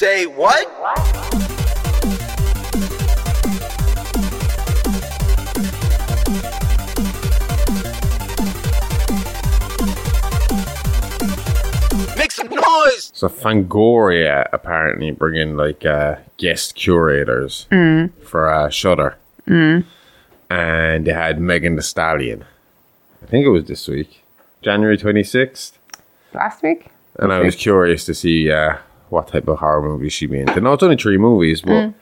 Say what? Make some noise! So Fangoria apparently bring in like uh, guest curators for uh, Shudder, and they had Megan Thee Stallion. I think it was this week, January twenty sixth, Last week? and I was curious to see uh, what type of horror movie she'd be into. Now it's only three movies, but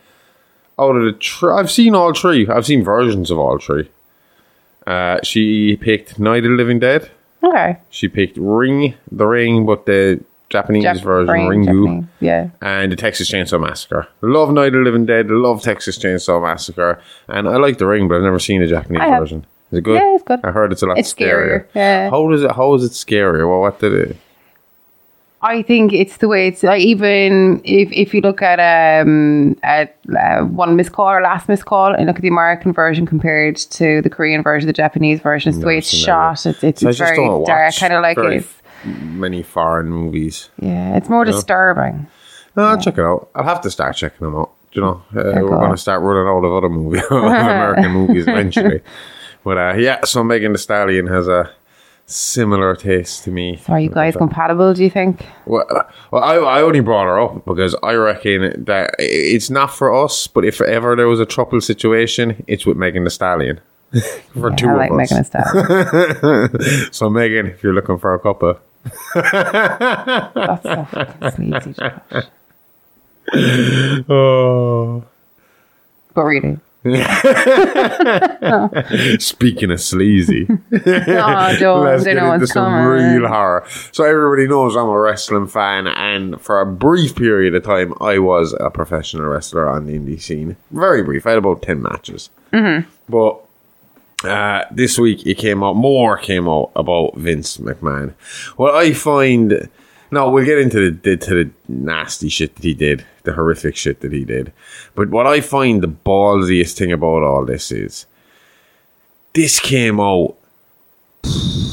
out of the three, I've seen all three. I've seen versions of all three. Uh, she picked Night of the Living Dead. Okay. She picked Ring, the Ring, but the Japanese Jap- version, brain Ringu. Japanese. Yeah. and the Texas Chainsaw Massacre. Love Night of the Living Dead, love Texas Chainsaw Massacre, and I like The Ring, but I've never seen the Japanese version. Is it good? Yeah, it's good. I heard it's a lot It's scarier. scarier, yeah. How is it? How is it scarier? Well, what did it? I think it's the way it's like even if, if you look at um at uh, one missed call or last missed call and look at the American version compared to the Korean version, the Japanese version, it's the way it's shot. It's it's, it's very dark, kind of like it's many foreign movies. yeah, it's more disturbing. No, I'll check it out. I'll have to start checking them out. Do You know, uh, we're cool. going to start running out of other movies, American movies eventually. But uh, yeah, so Megan Thee Stallion has a similar taste to me. So are you guys compatible? Do you think? Well, well I, I only brought her up because I reckon that it's not for us, but if ever there was a trouble situation, it's with Megan Thee Stallion. for two I of like us. Megan Thee Stallion. So Megan, if you're looking for a couple, That's so fucking sleazy. Josh. oh. But really, Speaking of sleazy, oh, don't, let's get know into some coming. real horror. So everybody knows I'm a wrestling fan, and for a brief period of time, I was a professional wrestler on the indie scene. Very brief. I had about ten matches, mm-hmm. but. Uh, this week it came out more came out about Vince McMahon. What I find no, we'll get into the, to the nasty shit that he did, the horrific shit that he did. But what I find the ballsiest thing about all this is this came out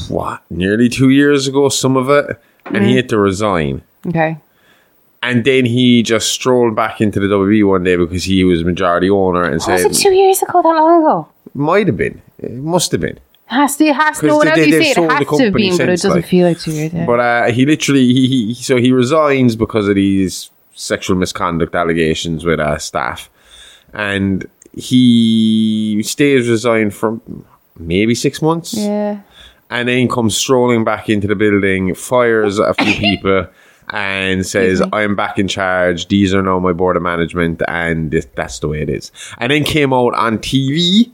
what nearly two years ago, some of it, and he mm-hmm. had to resign. Okay. And then he just strolled back into the WWE one day because he was majority owner and Was said, it two years ago? That long ago? "Might have been, it must have been." Has to, has to. whatever they- you say, it has to have been, but it doesn't like- feel like two years. Yeah. But uh, he literally he, he so he resigns because of these sexual misconduct allegations with uh, staff, and he stays resigned for maybe six months, yeah. and then comes strolling back into the building, fires a few people. And says, I'm back in charge. These are now my board of management, and that's the way it is. And then came out on TV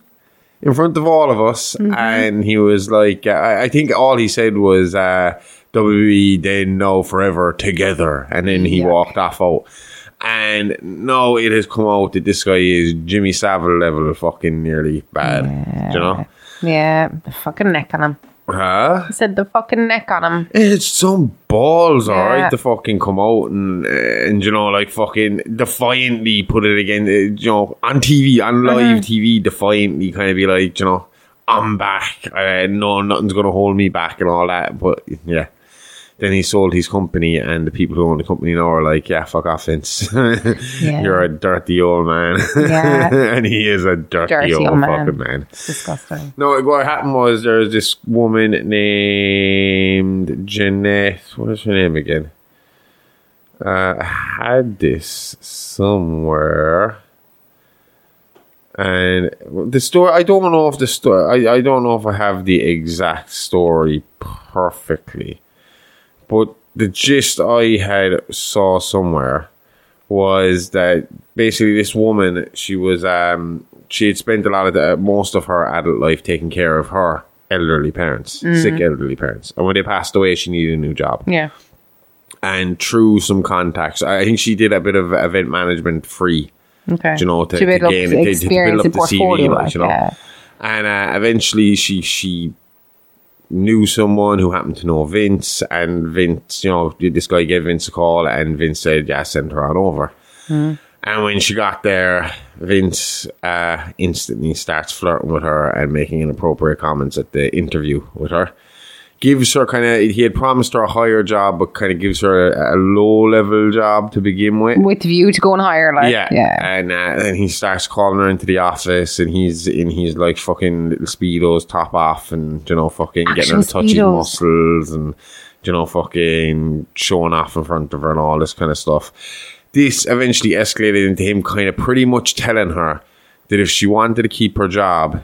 in front of all of us, and he was like, I I think all he said was, uh, WWE, they know forever together, and then he Yuck. walked off out. And no, it has come out that this guy is Jimmy Savile level fucking nearly bad. Do you know? Yeah, the fucking neck on him. Huh? I said the fucking neck on him. It's some balls, alright, to fucking come out and, uh, and you know, like fucking defiantly put it again, uh, you know, on TV, on live TV, defiantly kind of be like, you know, I'm back. Uh, no, nothing's going to hold me back and all that. But yeah. Then he sold his company, and the people who own the company now are like, "Yeah, fuck off, Vince. You're a dirty old man." Yeah. and he is a dirty, Dirty old, old man. fucking man. It's disgusting. No, what happened was there was this woman named Jeanette. What is her name again? Uh, I had this somewhere. And the story, I don't know if the story, I, I don't know if I have the exact story perfectly. But the gist I had saw somewhere was that basically this woman, she was, um, she had spent a lot of the, most of her adult life taking care of her elderly parents, sick elderly parents. And when they passed away, she needed a new job Yeah. and through some contacts, I think she did a bit of event management free, Okay. you know, to, to to build up gain to, to experience build up the CV, like, you know. yeah. And uh, eventually, she she knew someone who happened to know Vince, and Vince, you know, this guy gave Vince a call, and Vince said, "Yeah, send her on over." Hmm. And when she got there, Vince uh, instantly starts flirting with her and making inappropriate comments at the interview with her gives her kind of he had promised her a higher job, but kind of gives her a, a low level job to begin with. With view to going higher, like yeah, yeah. and uh, and he starts calling her into the office, and he's in he's like fucking little speedos, top off, and you know fucking getting her to touch his muscles, and you know fucking showing off in front of her and all this kind of stuff. This eventually escalated into him kind of pretty much telling her that if she wanted to keep her job,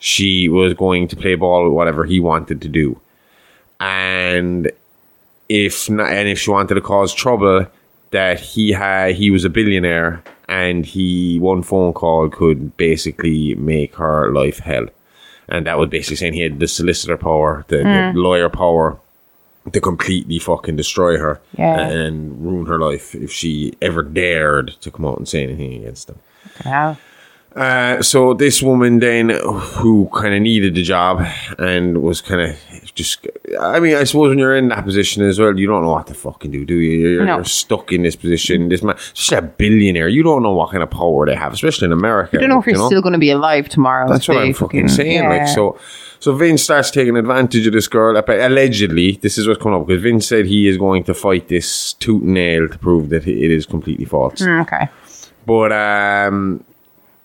she was going to play ball with whatever he wanted to do, and if not, and if she wanted to cause trouble, that he had he was a billionaire and he one phone call could basically make her life hell, and that was basically saying he had the solicitor power, the, the hmm. lawyer power. To completely fucking destroy her Yeah. and ruin her life if she ever dared to come out and say anything against him. Wow. Uh, so this woman then, who kind of needed the job and was kind of just, I mean, I suppose when you're in that position as well, you don't know what to fucking do, do you? You're, No. you're stuck in this position. This man, especially a billionaire, you don't know what kind of power they have, especially in America. I don't know if you're still going to be alive tomorrow. That's what I'm fucking saying. Like so, so Vince starts taking advantage of this girl. Allegedly, this is what's coming up because Vince said he is going to fight this tooth and nail to prove that it is completely false. Mm, okay. But um,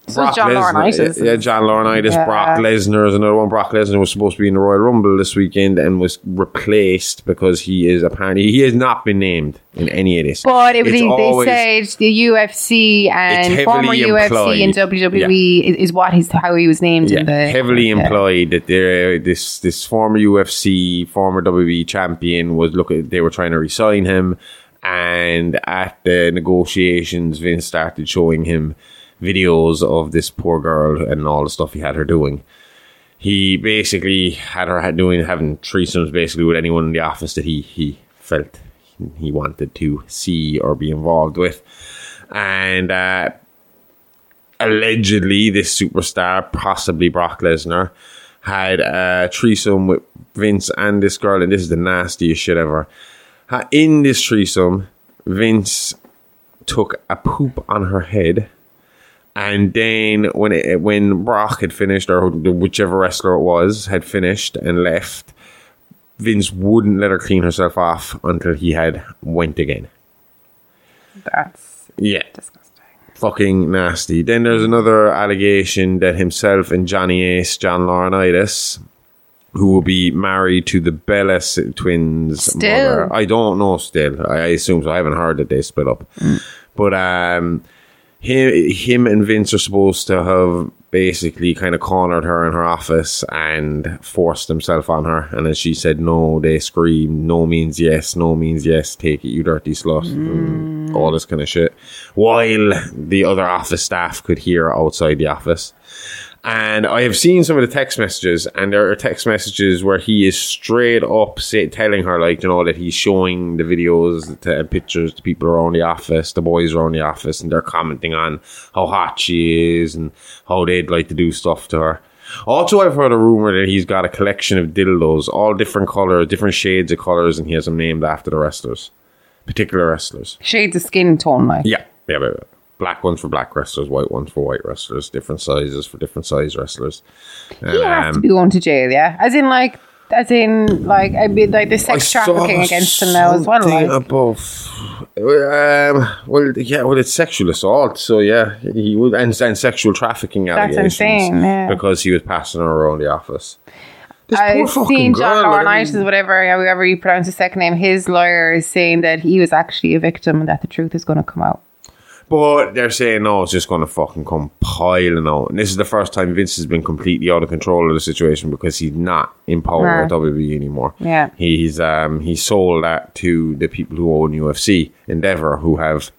So it's John Lesnar- Laurinaitis. yeah, John Laurinaitis. Yeah. Brock Lesnar is another one. Brock Lesnar was supposed to be in the Royal Rumble this weekend and was replaced because he is apparently he has not been named in any of this. But it, they, always- they said the UFC and former UFC and. WWE is, is what his how he was named yeah, in the heavily yeah. implied that there this this former UFC former WWE champion was look they were trying to resign him, and at the negotiations, Vince started showing him videos of this poor girl and all the stuff he had her doing. He basically had her doing having threesomes basically with anyone in the office that he he felt he wanted to see or be involved with, and. uh allegedly this superstar, possibly Brock Lesnar, had a threesome with Vince and this girl, and this is the nastiest shit ever. In this threesome, Vince took a poop on her head, and then when it, when Brock had finished, or whichever wrestler it was had finished and left, Vince wouldn't let her clean herself off until he had went again. That's Yeah disgusting. fucking nasty. Then there's another allegation that himself and Johnny Ace, John Laurinaitis, who will be married to the Bella s- twins. Still? Mother. I don't know still. I I assume so. I haven't heard that they split up. But um, him, him and Vince are supposed to have basically kind of cornered her in her office and forced himself on her. And as she said no, they screamed, no means yes, no means yes, take it, you dirty slut. and mm. All this kind of shit. While the other office staff could hear outside the office. And I have seen some of the text messages, and there are text messages where he is straight up say, telling her, like, you know, that he's showing the videos to, and pictures to people around the office, the boys around the office, and they're commenting on how hot she is and how they'd like to do stuff to her. Also, I've heard a rumor that he's got a collection of dildos, all different colors, different shades of colors, and he has them named after the wrestlers, particular wrestlers. Shades of skin tone, like Yeah, yeah, yeah, yeah. Black ones for black wrestlers, white ones for white wrestlers, different sizes for different size wrestlers. he has to Um, be going to jail. Yeah, as in like. As in, like, I mean, like the sex saw trafficking against him now as well. Like, above. Um, well, yeah, well, it's sexual assault, so yeah, he would and, and sexual trafficking That's allegations insane, yeah. because he was passing her around the office. This I've poor fucking seen John girl, like, I whatever, however you pronounce his second name. His lawyer is saying that he was actually a victim and that the truth is going to come out. But they're saying no, it's just going to fucking come piling out. And this is the first time Vince has been completely out of control of the situation because he's not in power Nah. WWE anymore. Yeah. he's um he sold that to the people who own UFC Endeavor, who have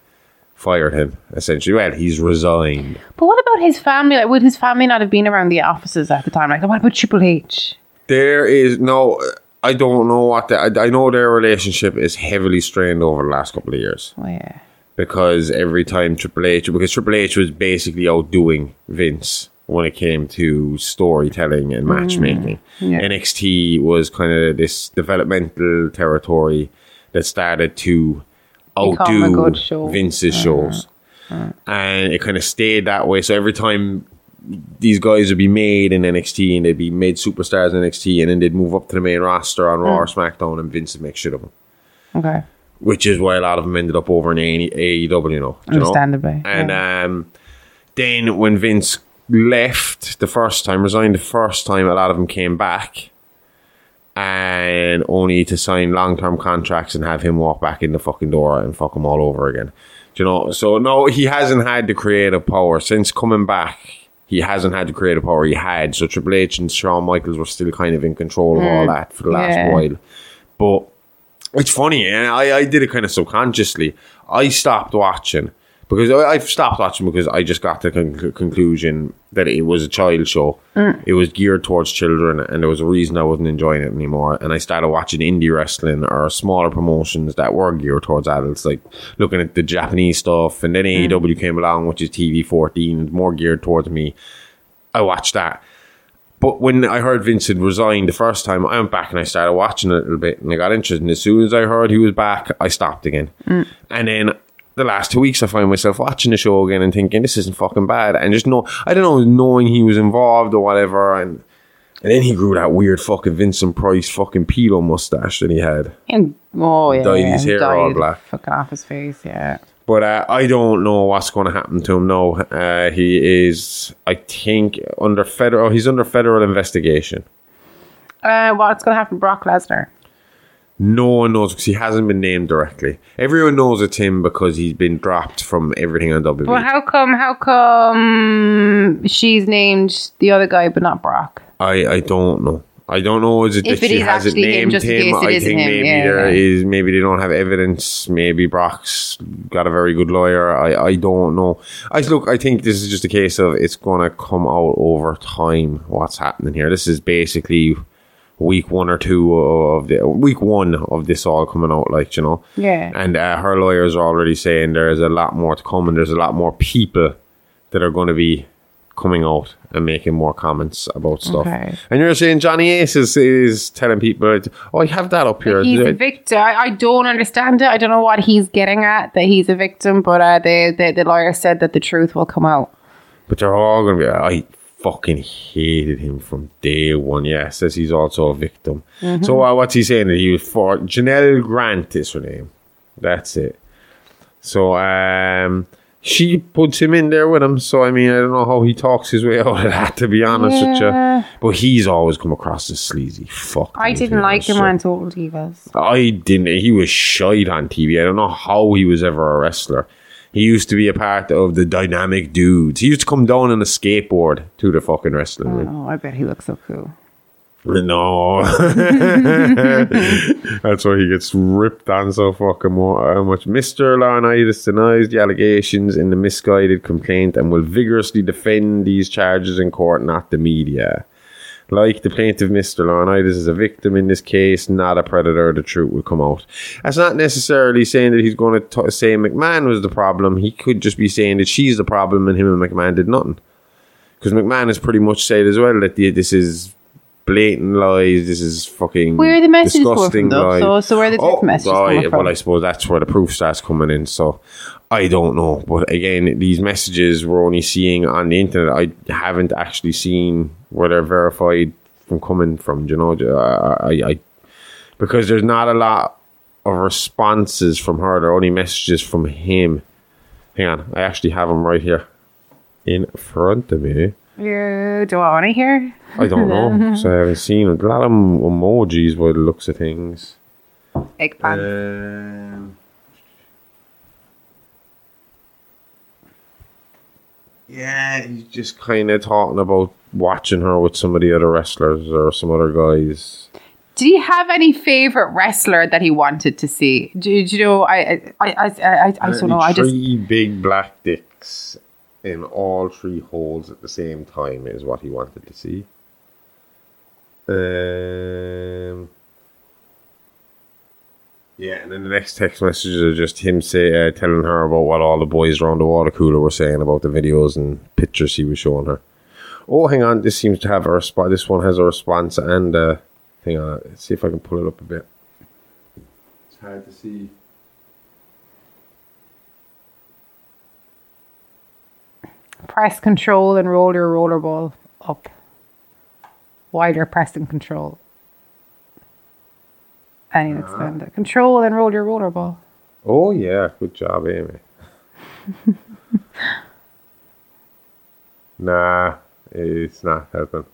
fired him essentially. Well, he's resigned. But what about his family? Like, would his family not have been around the offices at the time? Like, what about Triple H? There is no. I don't know what the, I, I know their relationship is heavily strained over the last couple of years. Oh, yeah. Because every time Triple H, because Triple H was basically outdoing Vince when it came to storytelling and matchmaking. yeah. NXT was kind of this developmental territory that started to outdo show. Vince's shows. And it kind of stayed that way. So every time these guys would be made in NXT and they'd be made superstars in NXT and then they'd move up to the main roster on Raw or SmackDown and Vince would make shit of them. Okay. Which is why a lot of them ended up over in AEW, you know. do you know? Understandably, And yeah. um, then when Vince left the first time, resigned the first time, a lot of them came back and only to sign long term contracts and have him walk back in the fucking door and fuck him all over again. Do you know? So no, he hasn't had the creative power since coming back. He hasn't had the creative power he had. So Triple H and Shawn Michaels were still kind of in control of all that for the last Yeah. while. But it's funny, and I, I did it kind of subconsciously. I stopped watching because I, I've stopped watching because I just got the con- conclusion that it was a child show. Mm. It was geared towards children, and there was a reason I wasn't enjoying it anymore. And I started watching indie wrestling or smaller promotions that were geared towards adults, like looking at the Japanese stuff. And then mm. AEW came along, which is TV 14, more geared towards me. I watched that. But when I heard Vincent had resigned the first time, I went back and I started watching it a little bit and I got interested. And as soon as I heard he was back, I stopped again. Mm. And then the last two weeks, I find myself watching the show again and thinking, this isn't fucking bad. And just know, I don't know, knowing he was involved or whatever. And and then he grew that weird fucking Vincent Price fucking pedo mustache that he had. And, oh yeah, Dyed his hair all dyed black. Fucking off his face, yeah. But uh, I don't know what's going to happen to him now. Uh, he is, I think, under federal. He's under federal investigation. Uh, what's going to happen to Brock Lesnar? No one knows because he hasn't been named directly. Everyone knows it's him because he's been dropped from everything on WWE. Well, how come? How come she's named the other guy but not Brock? I, I don't know. I don't know. Is it If that it she hasn't him, named just him? I think him, maybe yeah, there yeah. is. Maybe they don't have evidence. Maybe Brock's got a very good lawyer. I, I don't know. I look. I think this is just a case of it's going to come out over time. What's happening here? This is basically week one or two of the week one of this all coming out. Like you know. Yeah. And uh, her lawyers are already saying there's a lot more to come, and there's a lot more people that are going to be coming out and making more comments about stuff. Okay. And you're saying Johnny Ace is, is telling people, oh, I have that up here. He's a victim. I, I don't understand it. I don't know what he's getting at that he's a victim, but uh, the, the the lawyer said that the truth will come out. But they're all going to be, I fucking hated him from day one. Yeah, says he's also a victim. Mm-hmm. So uh, what's he saying? That he was for Janelle Grant is her name. That's it. So um, she puts him in there with him. So I mean, I don't know how he talks his way out of that. To be honest with you, but he's always come across as sleazy. Fuck. I didn't like him so- on Total Divas. I didn't. He was shite on TV. I don't know how he was ever a wrestler. He used to be a part of the dynamic dudes. He used to come down on a skateboard to the fucking wrestling oh, ring. Oh, I bet he looks so cool. No. That's why he gets ripped on so fucking uh, much. Mr. Laurinaitis denies the allegations in the misguided complaint and will vigorously defend these charges in court, not the media. Like the plaintiff, Mr. Laurinaitis is a victim in this case, not a predator. The truth will come out. That's not necessarily saying that he's going to t- say McMahon was the problem. He could just be saying that she's the problem and him and McMahon did nothing. Because McMahon has pretty much said as well that the, this is blatant lies. This is fucking Where are the messages coming disgusting from, though? lies. So- so where are the oh, text messages right, coming from? Well, I suppose that's where the proof starts coming in. So I don't know, but again, these messages we're only seeing on the internet. I haven't actually seen where they're verified from coming from. You know, I, I, I because there's not a lot of responses from her. There are only messages from him. Hang on, I actually have them right here in front of me. You do I want to hear? I don't know, so I haven't seen it. A lot of emojis by the looks of things. Egg pan. Um, yeah, he's just kind of talking about watching her with some of the other wrestlers or some other guys. Did he have any favorite wrestler that he wanted to see? Do, do you know? I I I I, I, I don't know. I just three big black dicks in all three holes at the same time is what he wanted to see. Um. Yeah, and then the next text messages are just him say uh, telling her about what all the boys around the water cooler were saying about the videos and pictures he was showing her. Oh, hang on, this seems to have a response. This one has a response, and uh, hang on, let's see if I can pull it up a bit. It's hard to see. Press control and roll your roller ball up while you're pressing control. And you extend it. Control and roll your roller ball. Oh yeah, good job, Amy. nah, it's not helping.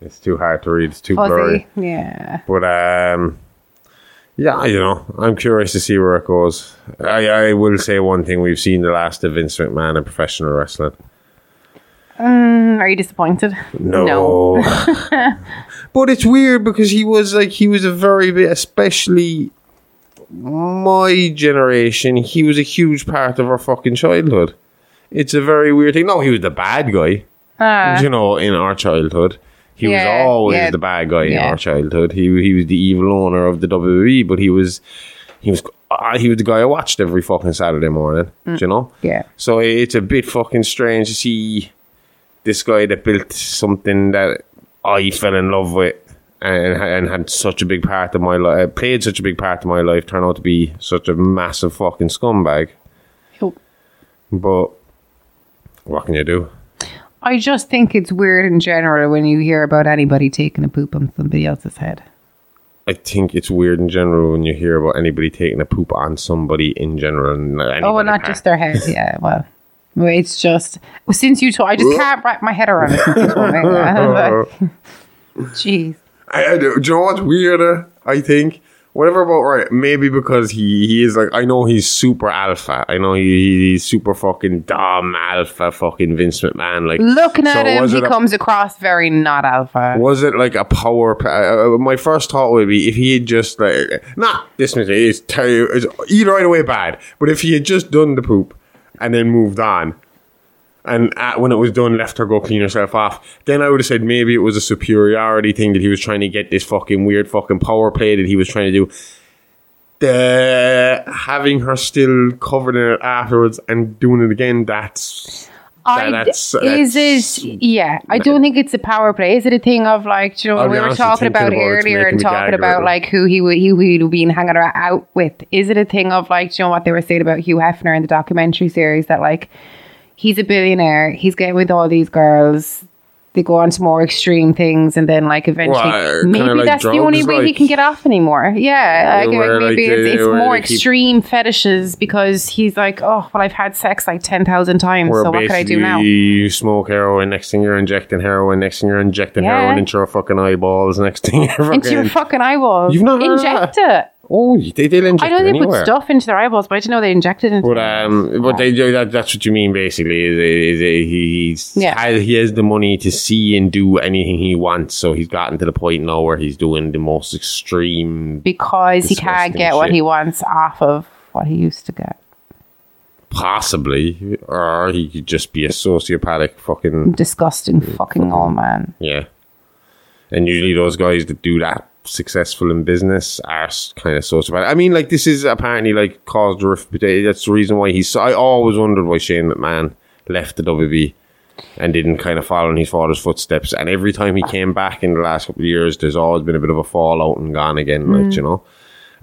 It's too hard to read. It's too blurry. Yeah. But um, yeah, you know, I'm curious to see where it goes. I, I will say one thing: we've seen the last of Vince McMahon in professional wrestling. Mm, are you disappointed? No. no. but it's weird because he was like he was a very bit, especially my generation. He was a huge part of our fucking childhood. It's a very weird thing. No, he was the bad guy. Ah. you know, in our childhood. He Yeah, was always yeah, the bad guy in our childhood. He he was the evil owner of the WWE, but he was he was uh, he was the guy I watched every fucking Saturday morning. Do you know? Yeah. So it's a bit fucking strange to see this guy that built something that I fell in love with and, and had such a big part of my life, played such a big part of my life, turn out to be such a massive fucking scumbag. But what can you do? I just think it's weird in general when you hear about anybody taking a poop on somebody else's head. I think it's weird in general when you hear about anybody taking a poop on somebody in general. and Oh, well, not just their head. Yeah, well. well, It's just well, since you told, I just can't wrap my head around it. Since you told me. Jeez, I, I do, do you know what's weirder? I think whatever about right. Maybe because he he is like I know he's super alpha. I know he, he's super fucking dumb alpha fucking Vince McMahon. Like looking so at him, he a- comes across very not alpha. Was it like a power? Uh, uh, my first thought would be if he had just like not this is terrible. It's either right away bad, but if he had just done the poop and then moved on, and uh, when it was done, left her go clean herself off, then I would have said maybe it was a superiority thing that he was trying to get this fucking weird fucking power play that he was trying to do. The having her still covered in it afterwards and doing it again, that's I, that's- is that's- it? Yeah, I don't think it's a power play. Is it a thing of like, you know, we were talking about about earlier and talking about like who he would he would been hanging around out with. Is it a thing of like, you know what they were saying about Hugh Hefner in the documentary series that like he's a billionaire, he's getting with all these girls. They go on to more extreme things, and then like eventually, Well, maybe like that's the only way he can get off anymore. Yeah, like, where, like, maybe like, it's, it's more they keep- extreme fetishes because he's like, oh, well, I've had sex like ten thousand times, Where so what can I do now? You smoke heroin, next thing you're injecting heroin, next thing you're injecting Yeah. heroin into your fucking eyeballs, next thing you're fucking. into your fucking eyeballs. You've not inject that? it. Oh, they did inject I know they anywhere. put stuff into their eyeballs, but I didn't know they injected it. Into But um, but they do that. That's what you mean, basically. Is, is, is he's Yeah. has, he has the money to see and do anything he wants. So he's gotten to the point now where he's doing the most extreme, because he can't get what he wants off of what he used to get. possibly, or he could just be a sociopathic fucking Disgusting fucking old man. Yeah. And usually those guys that do that successful in business are kind of sociopath. I mean, like, this is apparently, like, caused a rift. That's the reason why he's... I always wondered why Shane McMahon left the WB and didn't kind of follow in his father's footsteps. And every time he came back in the last couple of years, there's always been a bit of a fallout and gone again, like, you know?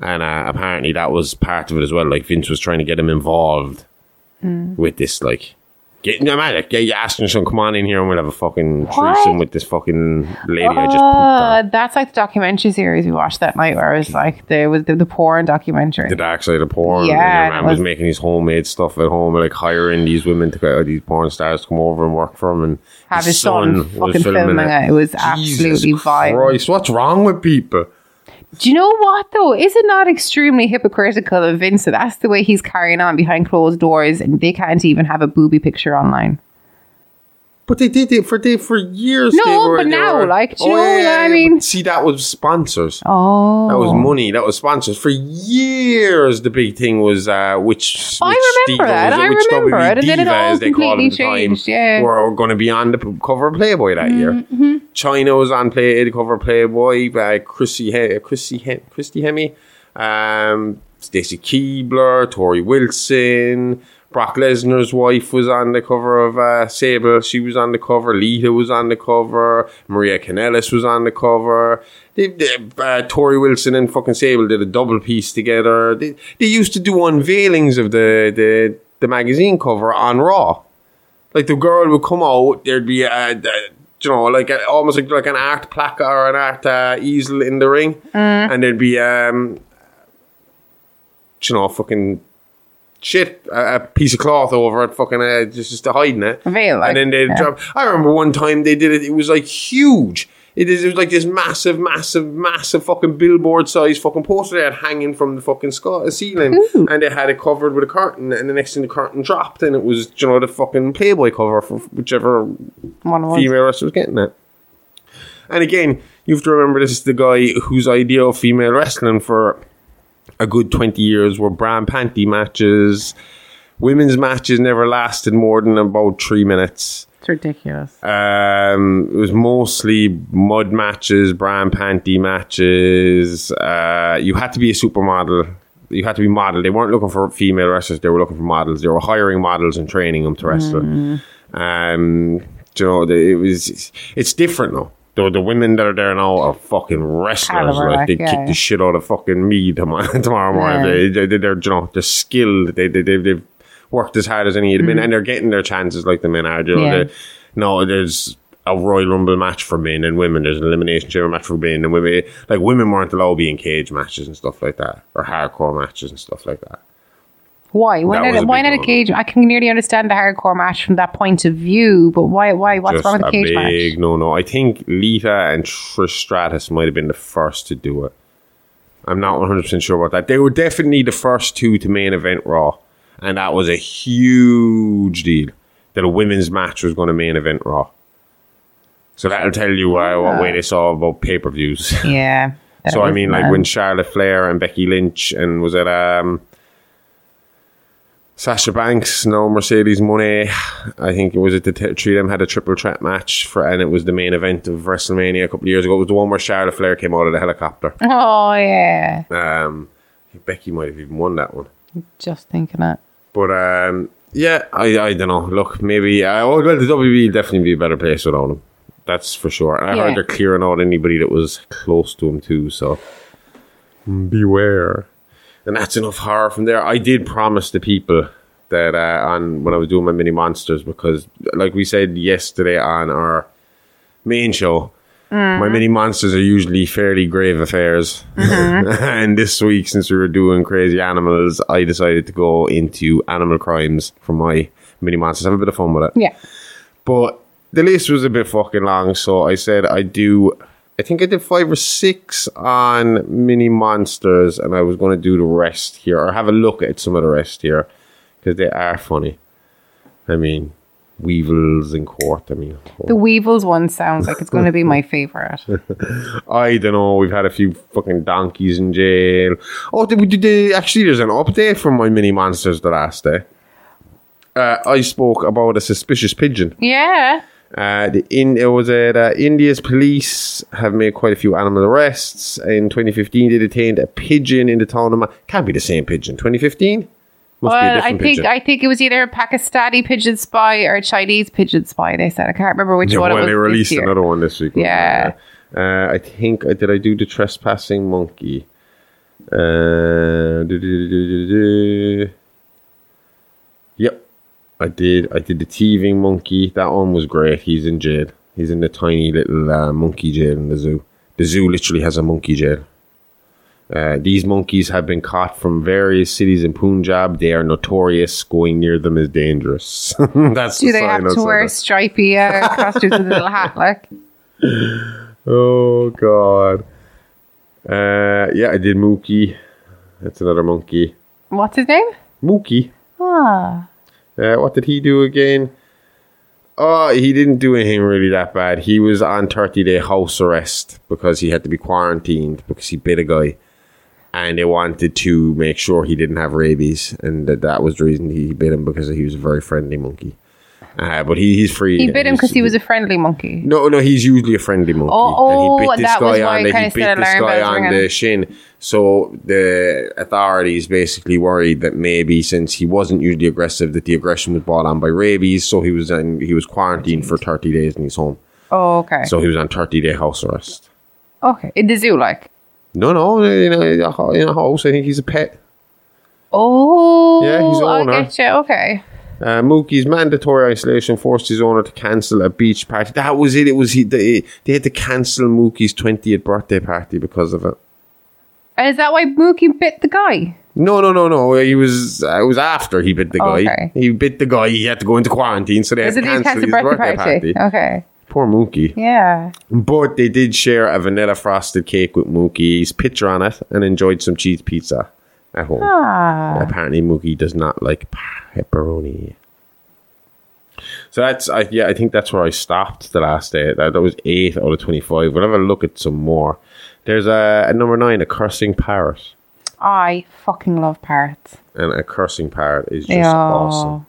And uh, apparently that was part of it as well. Like, Vince was trying to get him involved with this, like... Get, no matter, get you asking son, come on in here and we'll have a fucking threesome with this fucking lady I just pooped Uh, on. that's like the documentary series we watched that night where it was like there was the, the porn documentary. The dark side of porn. Yeah, and your man was, was- making his homemade stuff at home, like hiring these women to go, these porn stars to come over and work for him. And Have his son fucking filming it. It was absolutely vile. Christ, what's wrong with people? Do you know what though? Is it not extremely hypocritical of Vince that that's the way he's carrying on behind closed doors and they can't even have a booby picture online? But they did it for they for years. No, they were, but now, were- like, do you know, I mean- see, that was sponsors. Oh, That was money. That was sponsors for years. The big thing was uh, which. I which remember diva that. I which remember it, and then it all as they called completely at time, changed, yeah. were going to be on the cover of Playboy that year. Chyna was on play the cover Playboy. by Chrissy he- Chrissy he- Christy Hemme, um, Stacy Keibler, Torrie Wilson. Brock Lesnar's wife was on the cover of uh, Sable. She was on the cover. Lita was on the cover. Maria Kanellis was on the cover. They, they, uh, Torrie Wilson and fucking Sable did a double piece together. They, they used to do unveilings of the, the, the magazine cover on Raw. Like the girl would come out, there'd be a, a you know, like a, almost like, like an art plaque or an art uh, easel in the ring, and there'd be um, you know, fucking shit, a, a piece of cloth over it, fucking uh, just just to hiding it. Veil, like, and then they'd yeah. drop. I remember one time they did it. It was like huge. It is. It was like this massive, massive, massive fucking billboard size fucking poster they had hanging from the fucking sky, uh, ceiling, Ooh. and they had it covered with a curtain. And the next thing the curtain dropped, and it was you know the fucking Playboy cover for whichever One female wrestler was getting it. And again, you have to remember this is the guy whose idea of female wrestling for a good 20 years were bra and panty matches. Women's matches never lasted more than about three minutes. It's ridiculous. Um, it was mostly mud matches, bra and panty matches. Uh, you had to be a supermodel. You had to be model. They weren't looking for female wrestlers. They were looking for models. They were hiring models and training them to wrestle. Um, you know, the- it was. It's different though. The, the women that are there now are fucking wrestlers. Caliber, like, they yeah, kick yeah. the shit out of fucking me tomorrow, tomorrow morning. Yeah. They, they, they're, you know, they're skilled. They, they, they've, they've worked as hard as any of the men, and they're getting their chances like the men are. You know, Mm-hmm. Yeah. They- no, there's a Royal Rumble match for men and women. There's an Elimination Chamber match for men and women. Like women weren't allowed to be in cage matches and stuff like that, or hardcore matches and stuff like that. Why? Why That not? a Why not a cage? I can nearly understand the hardcore match from that point of view, but why? Why? What's Just wrong with a cage big match? no no. I think Lita and Trish Stratus might have been the first to do it. I'm not 100 percent sure about that. They were definitely the first two to main event Raw, and that was a huge deal that a women's match was going to main event Raw. So that'll tell you uh, what way they saw about pay per views. Yeah. So I mean, like when Charlotte Flair and Becky Lynch and was it um Sasha Banks, no Mercedes Moné, I think it was it the t- three of them had a triple threat match for, and it was the main event of WrestleMania a couple of years ago. It was the one where Charlotte Flair came out of the helicopter. Oh yeah. Um, Becky might have even won that one, Just thinking it. but um, yeah, I I don't know. Look, maybe uh, oh, well, the WWE will definitely be a better place without him. That's for sure. And I Yeah. heard they're clearing out anybody that was close to him too. So beware. And that's enough horror from there. I did promise the people that uh, on when I was doing my mini monsters because, like we said yesterday on our main show, Mm-hmm. my mini monsters are usually fairly grave affairs. Mm-hmm. and this week, since we were doing crazy animals, I decided to go into animal crimes for my mini monsters. Have a bit of fun with it. Yeah. But the list was a bit fucking long, so I said I do. I think I did five or six on mini monsters, and I was going to do the rest here, or have a look at some of the rest here, because they are funny. I mean, weevils in court. I mean, The Weevils one sounds like it's going to be my favorite. I don't know. We've had a few fucking donkeys in jail. Oh, did we did they, actually? There's an update from my mini monsters the last day. Uh, I spoke about a suspicious pigeon. Yeah. Uh, the in it was uh, India's police have made quite a few animal arrests. In 2015, they detained a pigeon in the town of Ma- can't be the same pigeon. 2015 must Well, I think pigeon. I think it was either a Pakistani pigeon spy or a Chinese pigeon spy. They said I can't remember which yeah, one. well, it was they released another one this week. Yeah. Uh, I think uh, did I do the trespassing monkey? Uh, do, do, do, do, do, do. Yep, I did. I did the thieving monkey. That one was great. He's in jail. He's in the tiny little uh, monkey jail in the zoo. The zoo literally has a monkey jail. Uh, these monkeys have been caught from various cities in Punjab. They are notorious. Going near them is dangerous. That's Do the they have to wear stripy uh, costumes with a little hat? Like, Oh god. Uh, yeah, I did Mookie. That's another monkey. what's his name? Mookie. Ah, Uh, what did he do again? Oh, he didn't do anything really that bad. He was on 30 day house arrest because he had to be quarantined because he bit a guy. And they wanted to make sure he didn't have rabies. And that, that was the reason he bit him because he was a very friendly monkey. Uh, but he, he's free. he bit him because he was a friendly monkey. No, no, he's usually a friendly monkey. Oh, oh, and and that was why it kinda he bit this guy on the shin. So the authorities basically worried that maybe since he wasn't usually aggressive, that the aggression was brought on by rabies. So he was in, he was quarantined for thirty days and he's home. Oh, okay. So he was on thirty day house arrest. okay. In the zoo, like. No, no, in a, in a ho- in a house. I think he's a pet. Oh, Yeah, he's I owner. get you. Okay. Uh, Mookie's mandatory isolation forced his owner to cancel a beach party. That was it. It was he. They, they had to cancel Mookie's twentieth birthday party because of it. Is that why Mookie bit the guy? No, no, no, no. He was. Uh, it was after he bit the Oh, guy. okay. He bit the guy. He had to go into quarantine, so they had to cancel his birthday, birthday party? Okay. Poor Mookie. Yeah. But they did share a vanilla frosted cake with Mookie's picture on it and enjoyed some cheese pizza at home. Ah. Apparently, Mookie does not like pepperoni. So that's, I, yeah, I think that's where I stopped the last day. That, that was eight out of 25. We'll have a look at some more. There's a, a number nine, a cursing parrot. I fucking love parrots. And a cursing parrot is just awesome.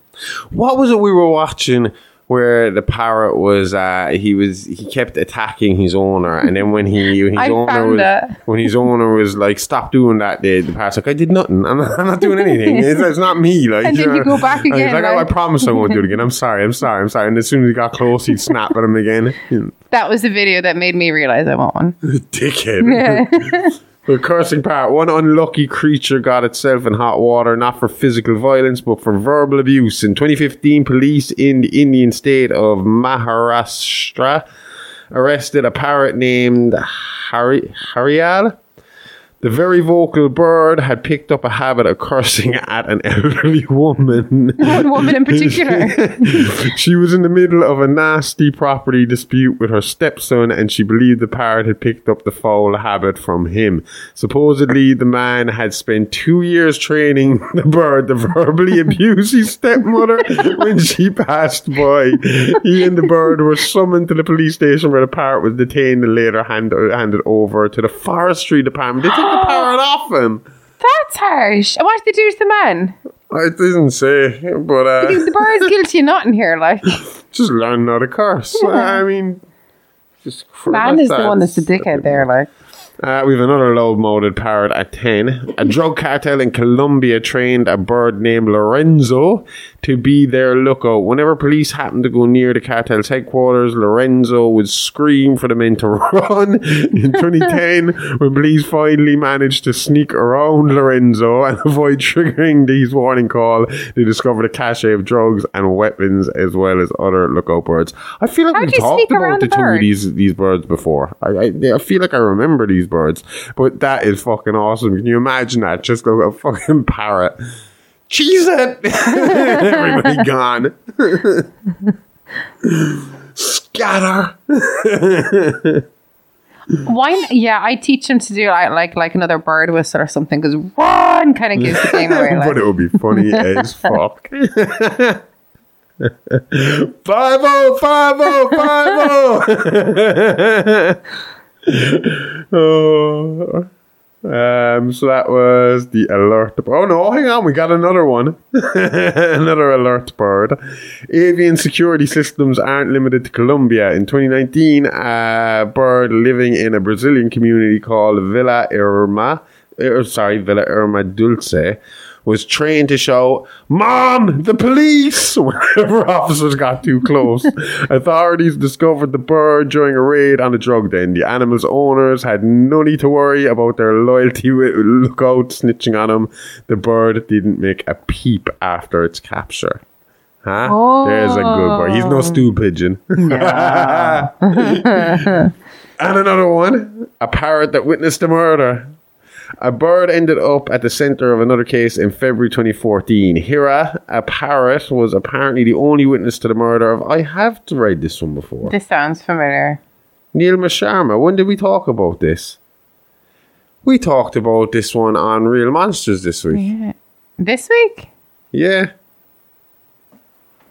What was it we were watching where the parrot was uh he was he kept attacking his owner. And then when he his I owner was it. when his owner was like stop doing that the, the parrot's like I did nothing. I'm not, I'm not doing anything. It's, it's not me. Like And then you go back again, like, oh, I like- promise I won't do it again. I'm sorry. I'm sorry. I'm sorry. And as soon as he got close he'd snap at him again. That was the video that made me realize I want one. dickhead The cursing parrot. One unlucky creature got itself in hot water, not for physical violence, but for verbal abuse. In 2015, police in the Indian state of Maharashtra arrested a parrot named Hari- Harial. The very vocal bird had picked up a habit of cursing at an elderly woman. One woman in particular. she was in the middle of a nasty property dispute with her stepson, and she believed the parrot had picked up the foul habit from him. Supposedly, the man had spent two years training the bird to verbally abuse his stepmother when she passed by. He and the bird were summoned to the police station where the parrot was detained and later hand, handed over to the forestry department. The parrot off him. That's harsh. And what did they do to the man? I didn't say, but uh, The is guilty of nothing here, like. just learn how to curse. I mean, just cr- Man is the one that's the dickhead there, like. Uh, we have another low-moded parrot at 10. A drug cartel in Colombia trained a bird named Lorenzo to be their lookout. Whenever police happened to go near the cartel's headquarters, Lorenzo would scream for the men to run. In 2010, when police finally managed to sneak around Lorenzo and avoid triggering these warning call, they discovered a cache of drugs and weapons as well as other lookout birds. I feel like How we've talked about around the two of these these birds before. I, I I feel like I remember these birds, but that is fucking awesome. Can you imagine that? Just a, a fucking parrot. Cheese it! Everybody gone. Scatter. Why? Yeah, I teach him to do like like, like another bird whistle or something because run kind of gives the game away. but Like. it would be funny as fuck. Five oh five oh five oh. Oh. Um, so that was the alert. Oh no, hang on, we got another one. another alert bird. Avian security systems aren't limited to Colombia. In 2019, a bird living in a Brazilian community called Villa Irma, er, sorry, Villa Irma Dulce, was trained to shout, Mom, the police! Whenever officers got too close. Authorities discovered the bird during a raid on a drug den. The animal's owners had no need to worry about their loyalty with lookout snitching on them. The bird didn't make a peep after its capture. Huh? There's a good bird. He's no oh. stool pigeon. and another one, a parrot that witnessed a murder. A bird ended up at the center of another case in February 2014. Hira, a parrot, was apparently the only witness to the murder of. I have to read this one before. This sounds familiar. Neil Sharma. When did we talk about this? We talked about this one on Real Monsters this week. This week? Yeah.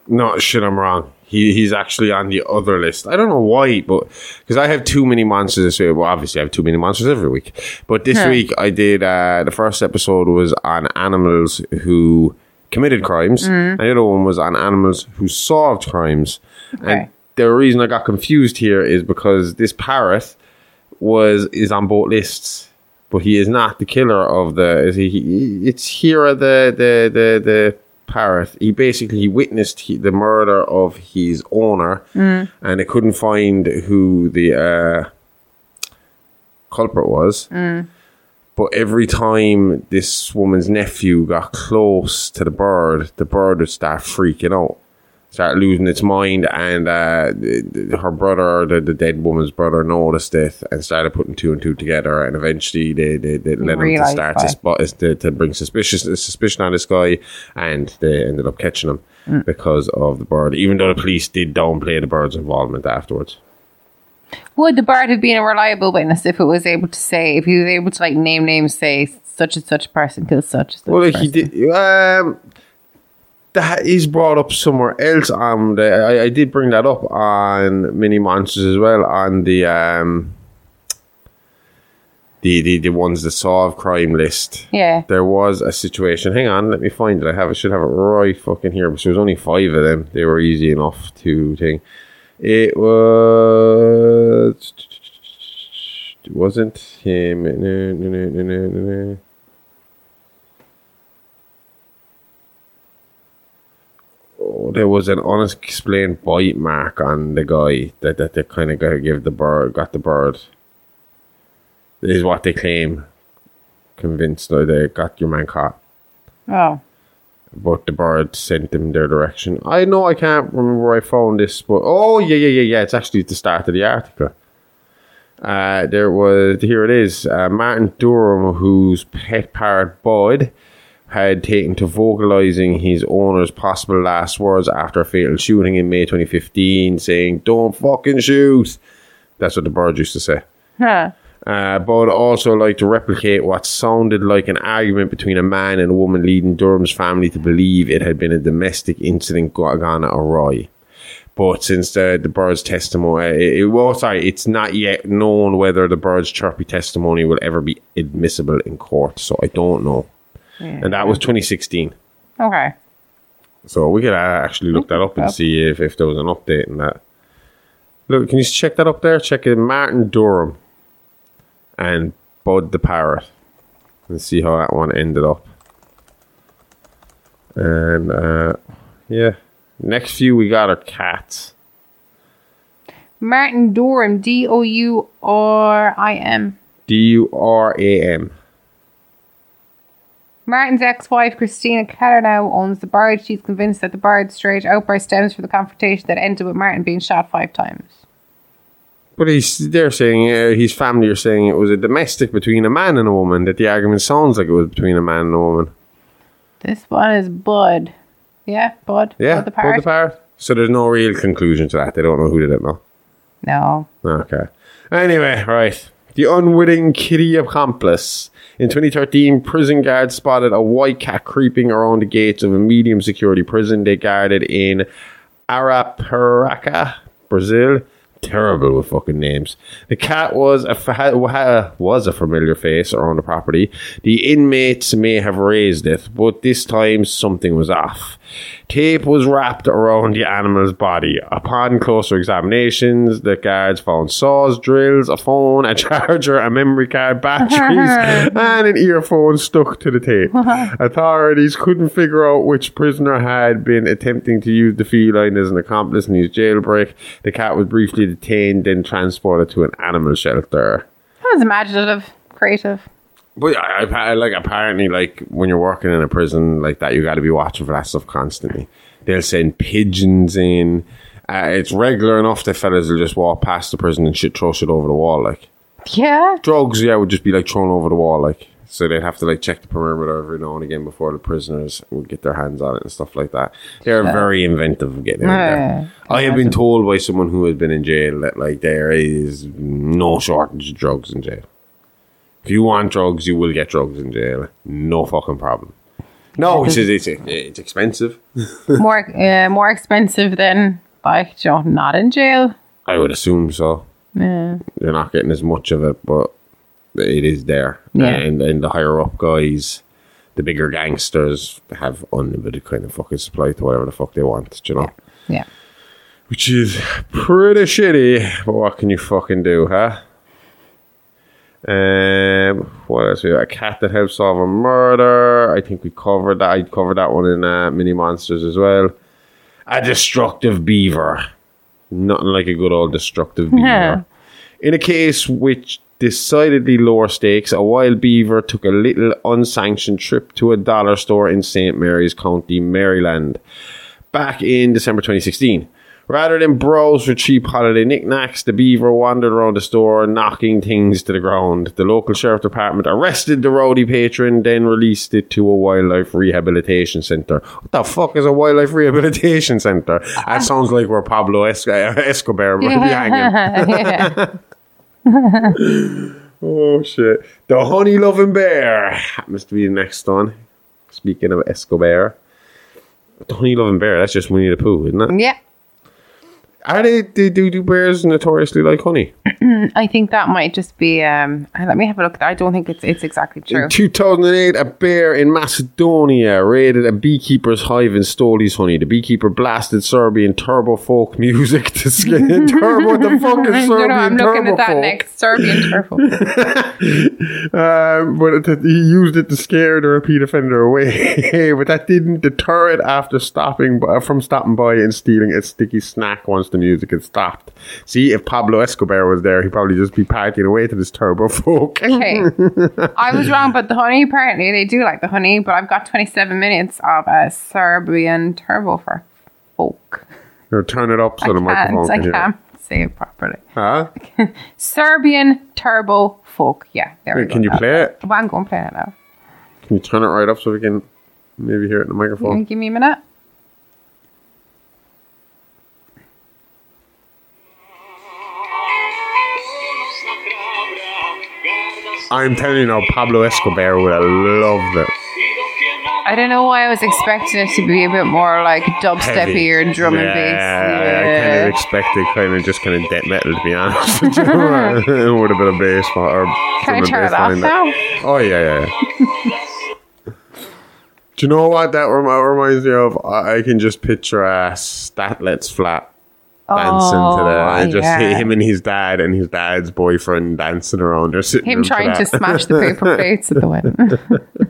No, shit, I'm wrong. He he's actually on the other list. I don't know why, but because I have too many monsters this week. Well, obviously I have too many monsters every week. But this Huh. week I did. Uh, the first episode was on animals who committed crimes, and the other one was on animals who solved crimes. Okay. And the reason I got confused here is because this parrot was is on both lists, but he is not the killer of the. Is he, he- it's here the the the the parrot. He basically witnessed he, the murder of his owner, and they couldn't find who the uh, culprit was. But every time this woman's nephew got close to the bird, the bird would start freaking out, start losing its mind, and uh, her brother, the, the dead woman's brother, noticed it and started putting two and two together, and eventually they they, they led him to start to spot to, to bring suspicious suspicion on this guy, and they ended up catching him Mm. because of the bird. Even though the police did downplay the bird's involvement afterwards. Would the bird have been a reliable witness if it was able to say, if he was able to like name names, say such and such person killed such and such Well, like he person? did. Um, that is brought up somewhere else. Um, the, I, I did bring that up on Mini Monsters as well on the um, the the, the ones that solve crime list. Yeah. There was a situation. Hang on, let me find it. I have. I should have it right fucking here. Because there was only five of them. They were easy enough to thing. It was. It wasn't him. No, no, no, no, no, no, no. Oh, there was an unexplained bite mark on the guy that, that they kind of got to give the bird, got the bird. Is what they claim. Convinced that they got your man caught, Oh. but the bird sent them their direction. I know I can't remember where I found this, but oh yeah, yeah, yeah, yeah. It's actually at the start of the article. Uh, there was here it is. Uh, Martin Duram, whose pet parrot Bud had taken to vocalizing his owner's possible last words after a fatal shooting in May 2015, saying, "Don't fucking shoot." That's what the bird used to say. Huh. Uh, Bud also like to replicate what sounded like an argument between a man and a woman, leading Duram's family to believe it had been a domestic incident go- gone awry. But since the, the bird's testimony, it, it, well, sorry, it's not yet known whether the bird's chirpy testimony will ever be admissible in court. So I don't know. And that was 2016. Okay. So we could uh, actually look that up and see if, if there was an update in that. Look, can you check that up there? Check it, Martin Duram and Bud the Parrot, and see how that one ended up. And uh, yeah, next few we got are cats. Martin Duram, D O U R I M. D U R A M. Martin's ex-wife Christina Keller now owns the bird. She's convinced that the bird's straight outburst stems from the confrontation that ended with Martin being shot five times. But he's they're saying uh, his family are saying it was a domestic between a man and a woman. That the argument sounds like it was between a man and a woman. This one is Bud. Yeah, Bud. Yeah, Bud the Bud the parrot. So there's no real conclusion to that. They don't know who did it no? no. Okay. Anyway, right. The unwitting kitty accomplice. In 2013, prison guards spotted a white cat creeping around the gates of a medium security prison they guarded in Arapiraca, Brazil. Terrible with fucking names. The cat was a fa- was a familiar face around the property. The inmates may have raised it, but this time something was off. Tape was wrapped around the animal's body. Upon closer examinations, the guards found saws, drills, a phone, a charger, a memory card, batteries, and an earphone stuck to the tape. Authorities couldn't figure out which prisoner had been attempting to use the feline as an accomplice in his jailbreak. The cat was briefly detained, then transported to an animal shelter. That was imaginative, creative. But I, I, like apparently, like when you're working in a prison like that, you got to be watching for that stuff constantly. They'll send pigeons in. Uh, it's regular enough that fellas will just walk past the prison and shit, throw shit over the wall. Like Yeah. drugs, yeah, would just be like thrown over the wall. Like so, they'd have to like check the perimeter every now and again before the prisoners would get their hands on it and stuff like that. They're very inventive getting in there. Yeah. I have been told by someone who has been in jail that like there is no shortage of drugs in jail. If you want drugs, you will get drugs in jail. No fucking problem. No, he says it's it's expensive. more uh, more expensive than like you know, not in jail. I would assume so. Yeah. You're not getting as much of it, but it is there. Yeah. And and the higher up guys, the bigger gangsters have unlimited kind of fucking supply to whatever the fuck they want. do You know. Yeah. Which is pretty shitty, but what can you fucking do, huh? Um, what else? We got a cat that helps solve a murder. I think we covered that. I covered that one in uh, Mini Monsters as well. A destructive beaver. Nothing like a good old destructive beaver. Yeah. In a case which decidedly lower stakes, a wild beaver took a little unsanctioned trip to a dollar store in St. Mary's County, Maryland, back in December 2016. Rather than browse for cheap holiday knickknacks, the beaver wandered around the store, knocking things to the ground. The local sheriff department arrested the rowdy patron, then released it to a wildlife rehabilitation centre. What the fuck is a wildlife rehabilitation centre? That sounds like where Pablo Es- uh, Escobar might be hanging. Oh shit! The honey loving bear happens to be the next one. Speaking of Escobar, the honey loving bear. That's just Winnie the Pooh, isn't it? yeah. Are they? Do, do, do bears notoriously like honey? I think that might just be. Um, let me have a look. I don't think it's it's exactly true. In 2008, a bear in Macedonia raided a beekeeper's hive and stole his honey. The beekeeper blasted Serbian turbo folk music to scare turbo. The fuck is you know, I'm Serbian looking at that folk? next Serbian turbo. Um, but it, he used it to scare the repeat offender away. but that didn't deter it after stopping by, from stopping by and stealing a sticky snack once the music had stopped. See, if Pablo Escobar was there, he'd probably just be partying away to this turbo folk. Okay, I was wrong, but the honey apparently they do like the honey. But I've got 27 minutes of a Serbian turbo for folk. Or turn it up so the I microphone can't. I can hear. can't say it properly. Huh? Serbian turbo folk. Yeah, there we go. can you now. play it? Well, I'm going to play it now. Can you turn it right up so we can maybe hear it in the microphone? Give me a minute. I'm telling you now, Pablo Escobar would have loved it. I don't know why I was expecting it to be a bit more like dubsteppy or drum and bass. yeah. I kind of expected kind of just kind of death metal to be honest. it would have been a bass or Can I turn it off now? Oh yeah, yeah. yeah. Do you know what that rem- reminds me of? I I can just picture uh, a Statlets flat dancing to the Oh, just yeah. him and his dad and his dad's boyfriend dancing around. They're sitting Him trying to that. smash the paper plates at the wedding.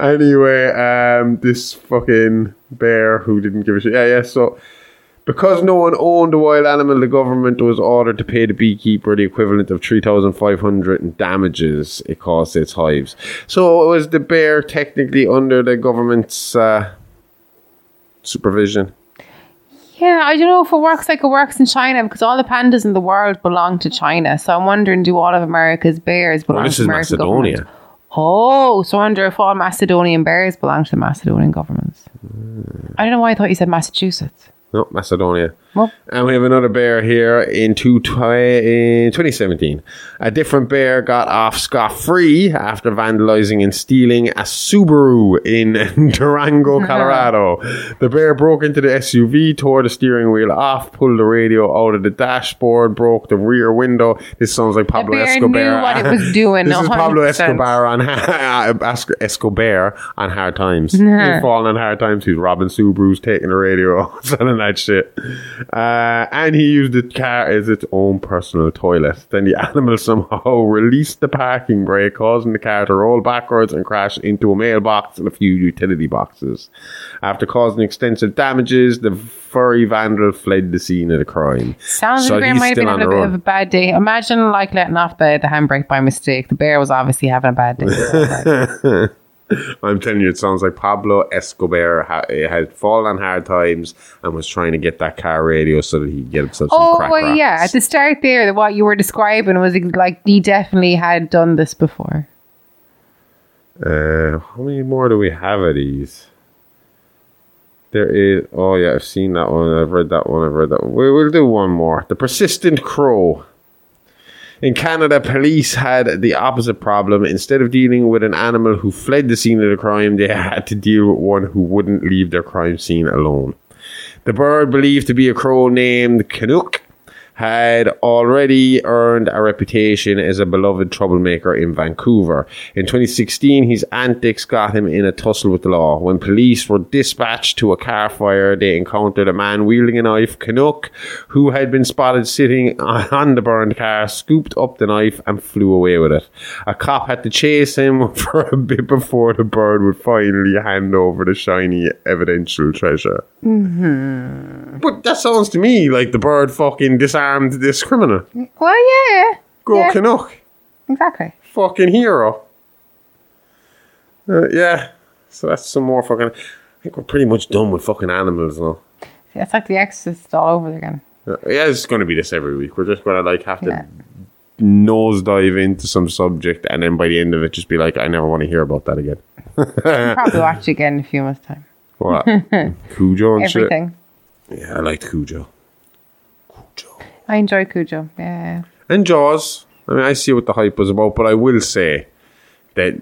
Anyway, um, this fucking bear who didn't give a shit. Yeah, yeah. So, because no one owned the wild animal, the government was ordered to pay the beekeeper the equivalent of three thousand five hundred in damages it caused its hives. So, was the bear technically under the government's uh, supervision? Yeah, I don't know if it works like it works in China because all the pandas in the world belong to China. So I'm wondering, do all of America's bears belong Well, this to is American Macedonia. government? Oh, so I wonder if all Macedonian bears belong to the Macedonian governments. Hmm. I don't know why I thought you said Massachusetts. No, Macedonia. Well, And we have another bear here in, two twi- uh, in 2017. A different bear got off scot free after vandalizing and stealing a Subaru in Durango, Colorado. The bear broke into the SUV, tore the steering wheel off, pulled the radio out of the dashboard, broke the rear window. This sounds like Pablo bear Escobar. knew what it was doing, this is Pablo Escobar on Esco- Escobar on hard times. He's falling on hard times. He's robbing Subarus, taking the radio, selling that shit. Uh, and he used the car as its own personal toilet. Then the animal somehow released the parking brake, causing the car to roll backwards and crash into a mailbox and a few utility boxes. After causing extensive damages, the furry vandal fled the scene of the crime. sounds So like the bear might have been having a bit of a bad day. Imagine like letting off the, the handbrake by mistake. The bear was obviously having a bad day. I'm telling you, it sounds like Pablo Escobar ha- had fallen on hard times and was trying to get that car radio so that he could get himself some Oh, crack well, yeah. At the start there, what you were describing was like he definitely had done this before. Uh, how many more do we have of these? There is. Oh yeah, I've seen that one. I've read that one. I've read that one. We will do one more. The persistent crow. In Canada, police had the opposite problem. Instead of dealing with an animal who fled the scene of the crime, they had to deal with one who wouldn't leave their crime scene alone. The bird, believed to be a crow named Canuck, had already earned a reputation as a beloved troublemaker in Vancouver. In 2016, his antics got him in a tussle with the law. When police were dispatched to a car fire, they encountered a man wielding a knife, Canuck, who had been spotted sitting on the burned car, scooped up the knife and flew away with it. A cop had to chase him for a bit before the bird would finally hand over the shiny evidential treasure. Mm-hmm. But that sounds to me like the bird fucking disarmed this criminal. Well, yeah. Go Yeah. Canuck. Exactly. Fucking hero. Uh, yeah. So that's some more fucking. I think we're pretty much done with fucking animals now. It's like the Exorcist all over again. Uh, Yeah, it's going to be this every week. We're just going to like have to Yeah. nosedive into some subject, and then by the end of it, just be like, I never want to hear about that again. Probably watch it again in a few months' time. What? Cujo and Everything. shit. Yeah, I liked Cujo. I enjoy Cujo. Yeah. And Jaws. I mean, I see what the hype was about, but I will say that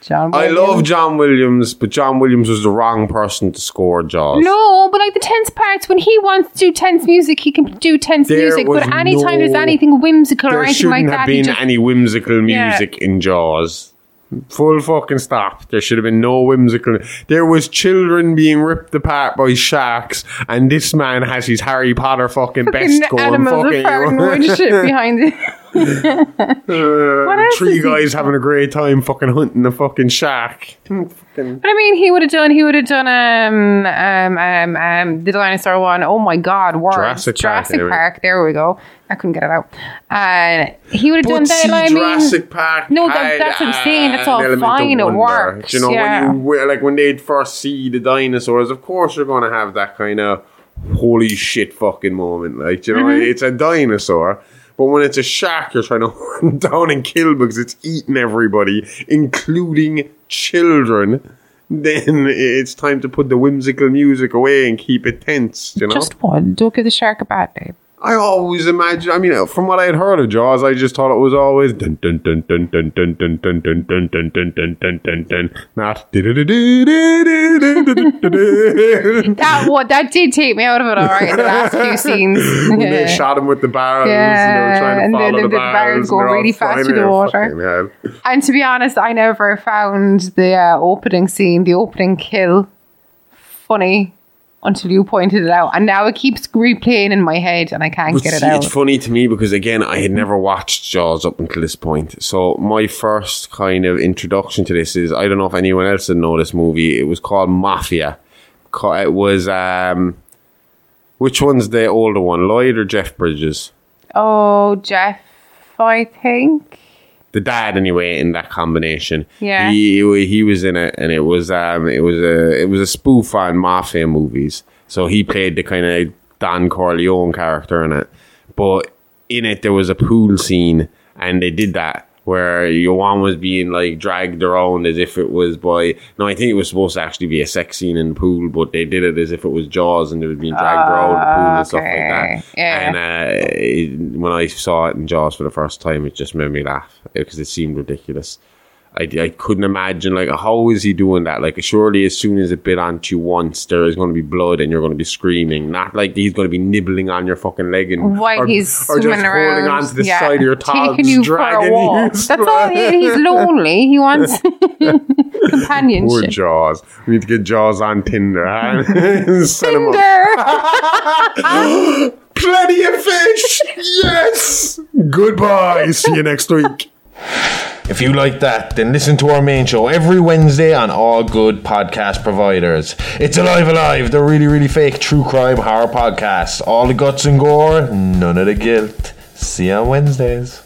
John. I Williams. love John Williams, but John Williams was the wrong person to score Jaws. No, but like the tense parts, when he wants to do tense music, he can do tense There music. was But anytime there's no- anything whimsical or there anything shouldn't like have that, he been just, any whimsical music in Jaws. Full fucking stop. There should have been no whimsical. There was children being ripped apart by sharks, and this man has his Harry Potter fucking, best fucking going. animals Fucking, weird shit behind it. Uh, else three is he- guys having a great time fucking hunting the fucking shark. Fucking- But I mean, he would have done. He would have done um um um um the dinosaur one. Oh my God, words. Jurassic Park, Jurassic anyway. Park. There we go. I couldn't get it out. Uh, he would have done that. see, I mean, Jurassic Park. No, that- had, that's what I'm saying. It's uh, all an element of fine, it works, Do You know, yeah. when you like when they'd first see the dinosaurs, of course you're going to have that kind of holy shit fucking moment. Like you know, Mm-hmm. it's a dinosaur. But when it's a shark, you're trying to hunt down and kill because it's eating everybody, including children. Then it's time to put the whimsical music away and keep it tense. You know, just one. Don't give the shark a bad name. I always imagine. I mean, from what I had heard of Jaws, I just thought it was always dun dun dun dun dun dun dun dun dun dun dun dun dun dun dun dun. Not. That what that did take me out of it. All right, the last few scenes. Yeah. shot him with the barrels. Yeah, and they were trying to and follow then the, barrels go and they're all really fast through the water. And to be honest, I never found the uh, opening scene, the opening kill, funny until you pointed it out, and now it keeps replaying in my head, and I can't But get it see, out. it's funny to me because again, I had never watched Jaws up until this point. So my first kind of introduction to this is I don't know if anyone else had know this movie. It was called Mafia. It was um, which one's the older one, Lloyd or Jeff Bridges? oh, Jeff, I think. The dad anyway in that combination. Yeah. He he was in it and it was um it was a it was a spoof on mafia movies. So he played the kind of Don Corleone character in it. But in it there was a pool scene and they did that where Johan was being like dragged around as if it was by no, I think it was supposed to actually be a sex scene in the pool, but they did it as if it was Jaws and they was being dragged around the pool and stuff like that. Yeah. And uh, it, when I saw it in Jaws for the first time, it just made me laugh because it seemed ridiculous. I, I couldn't imagine like how is he doing that? Like surely as soon as it bit onto you once, there is going to be blood and you're going to be screaming. Not like he's going to be nibbling on your fucking leg and While or, he's or swimming just around, holding onto the yeah, side of your togs, taking you dragging a walk. you. That's all. He, he's lonely. He wants companionship. Poor. Jaws. We need to get Jaws on Tinder. Huh? Set him up. Tinder. Plenty of fish. Yes. Goodbye. See you next week. If you like that, then listen to our main show every Wednesday on all good podcast providers. It's Alive Alive, the really, really fake true crime horror podcast. All the guts and gore, none of the guilt. See you on Wednesdays.